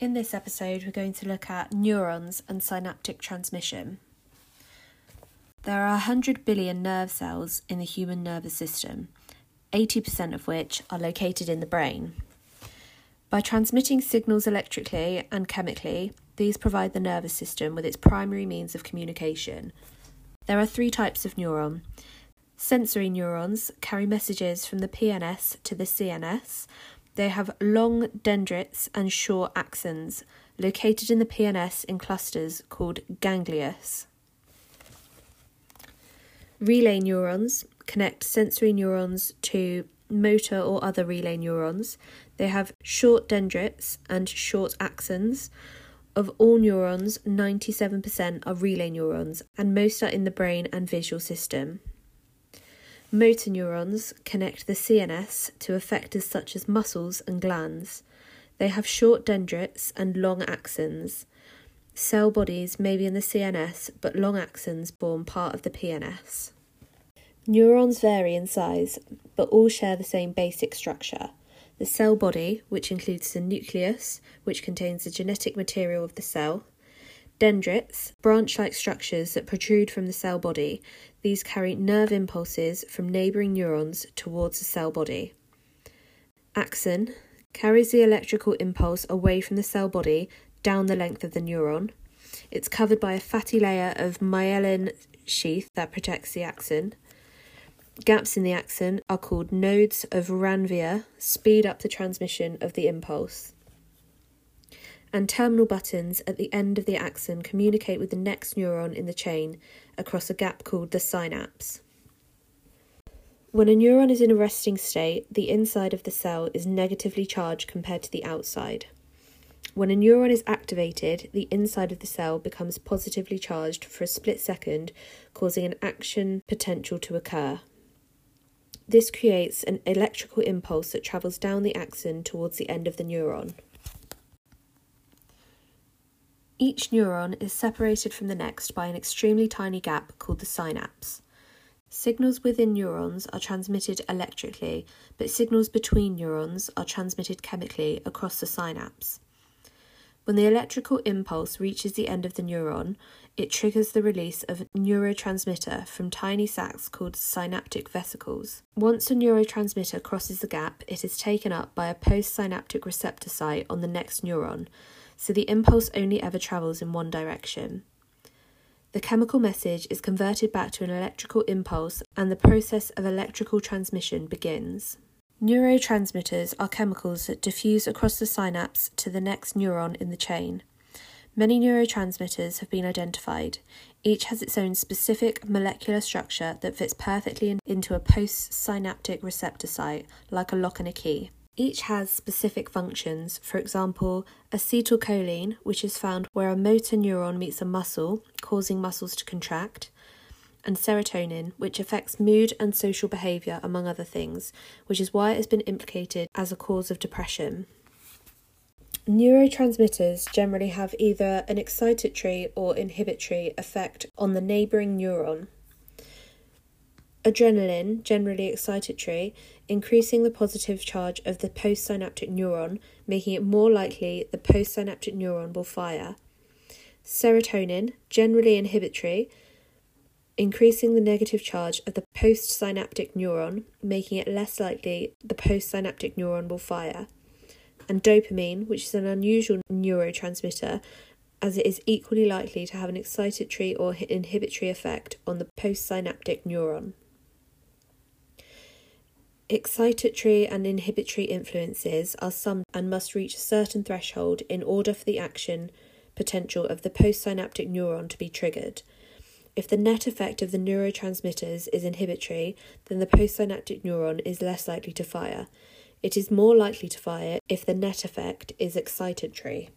In this episode, we're going to look at neurons and synaptic transmission. There are 100 billion nerve cells in the human nervous system, 80% of which are located in the brain. By transmitting signals electrically and chemically, these provide the nervous system with its primary means of communication. There are three types of neuron. Sensory neurons carry messages from the PNS to the CNS, they have long dendrites and short axons, located in the PNS in clusters called ganglions. Relay neurons connect sensory neurons to motor or other relay neurons. They have short dendrites and short axons. Of all neurons, 97% are relay neurons, and most are in the brain and visual system. Motor neurons connect the CNS to effectors such as muscles and glands. They have short dendrites and long axons. Cell bodies may be in the CNS, but long axons form part of the PNS. Neurons vary in size, but all share the same basic structure. The cell body, which includes the nucleus, which contains the genetic material of the cell, Dendrites, branch like structures that protrude from the cell body. These carry nerve impulses from neighbouring neurons towards the cell body. Axon carries the electrical impulse away from the cell body down the length of the neuron. It's covered by a fatty layer of myelin sheath that protects the axon. Gaps in the axon are called nodes of Ranvier, speed up the transmission of the impulse and terminal buttons at the end of the axon communicate with the next neuron in the chain across a gap called the synapse. When a neuron is in a resting state, the inside of the cell is negatively charged compared to the outside. When a neuron is activated, the inside of the cell becomes positively charged for a split second, causing an action potential to occur. This creates an electrical impulse that travels down the axon towards the end of the neuron. Each neuron is separated from the next by an extremely tiny gap called the synapse. Signals within neurons are transmitted electrically, but signals between neurons are transmitted chemically across the synapse. When the electrical impulse reaches the end of the neuron, it triggers the release of neurotransmitter from tiny sacs called synaptic vesicles. Once a neurotransmitter crosses the gap, it is taken up by a postsynaptic receptor site on the next neuron, so the impulse only ever travels in one direction. The chemical message is converted back to an electrical impulse and the process of electrical transmission begins. Neurotransmitters are chemicals that diffuse across the synapse to the next neuron in the chain. Many neurotransmitters have been identified. Each has its own specific molecular structure that fits perfectly in, into a postsynaptic receptor site, like a lock and a key. Each has specific functions. For example, acetylcholine, which is found where a motor neuron meets a muscle, causing muscles to contract, and serotonin, which affects mood and social behaviour, among other things, which is why it has been implicated as a cause of depression. Neurotransmitters generally have either an excitatory or inhibitory effect on the neighbouring neuron. Adrenaline, generally excitatory, increasing the positive charge of the postsynaptic neuron, making it more likely the postsynaptic neuron will fire. Serotonin, generally inhibitory, increasing the negative charge of the postsynaptic neuron, making it less likely the postsynaptic neuron will fire. And dopamine, which is an unusual neurotransmitter, as it is equally likely to have an excitatory or inhibitory effect on the postsynaptic neuron. Excitatory and inhibitory influences are summed and must reach a certain threshold in order for the action potential of the postsynaptic neuron to be triggered. If the net effect of the neurotransmitters is inhibitory, then the postsynaptic neuron is less likely to fire. It is more likely to fire if the net effect is excitatory.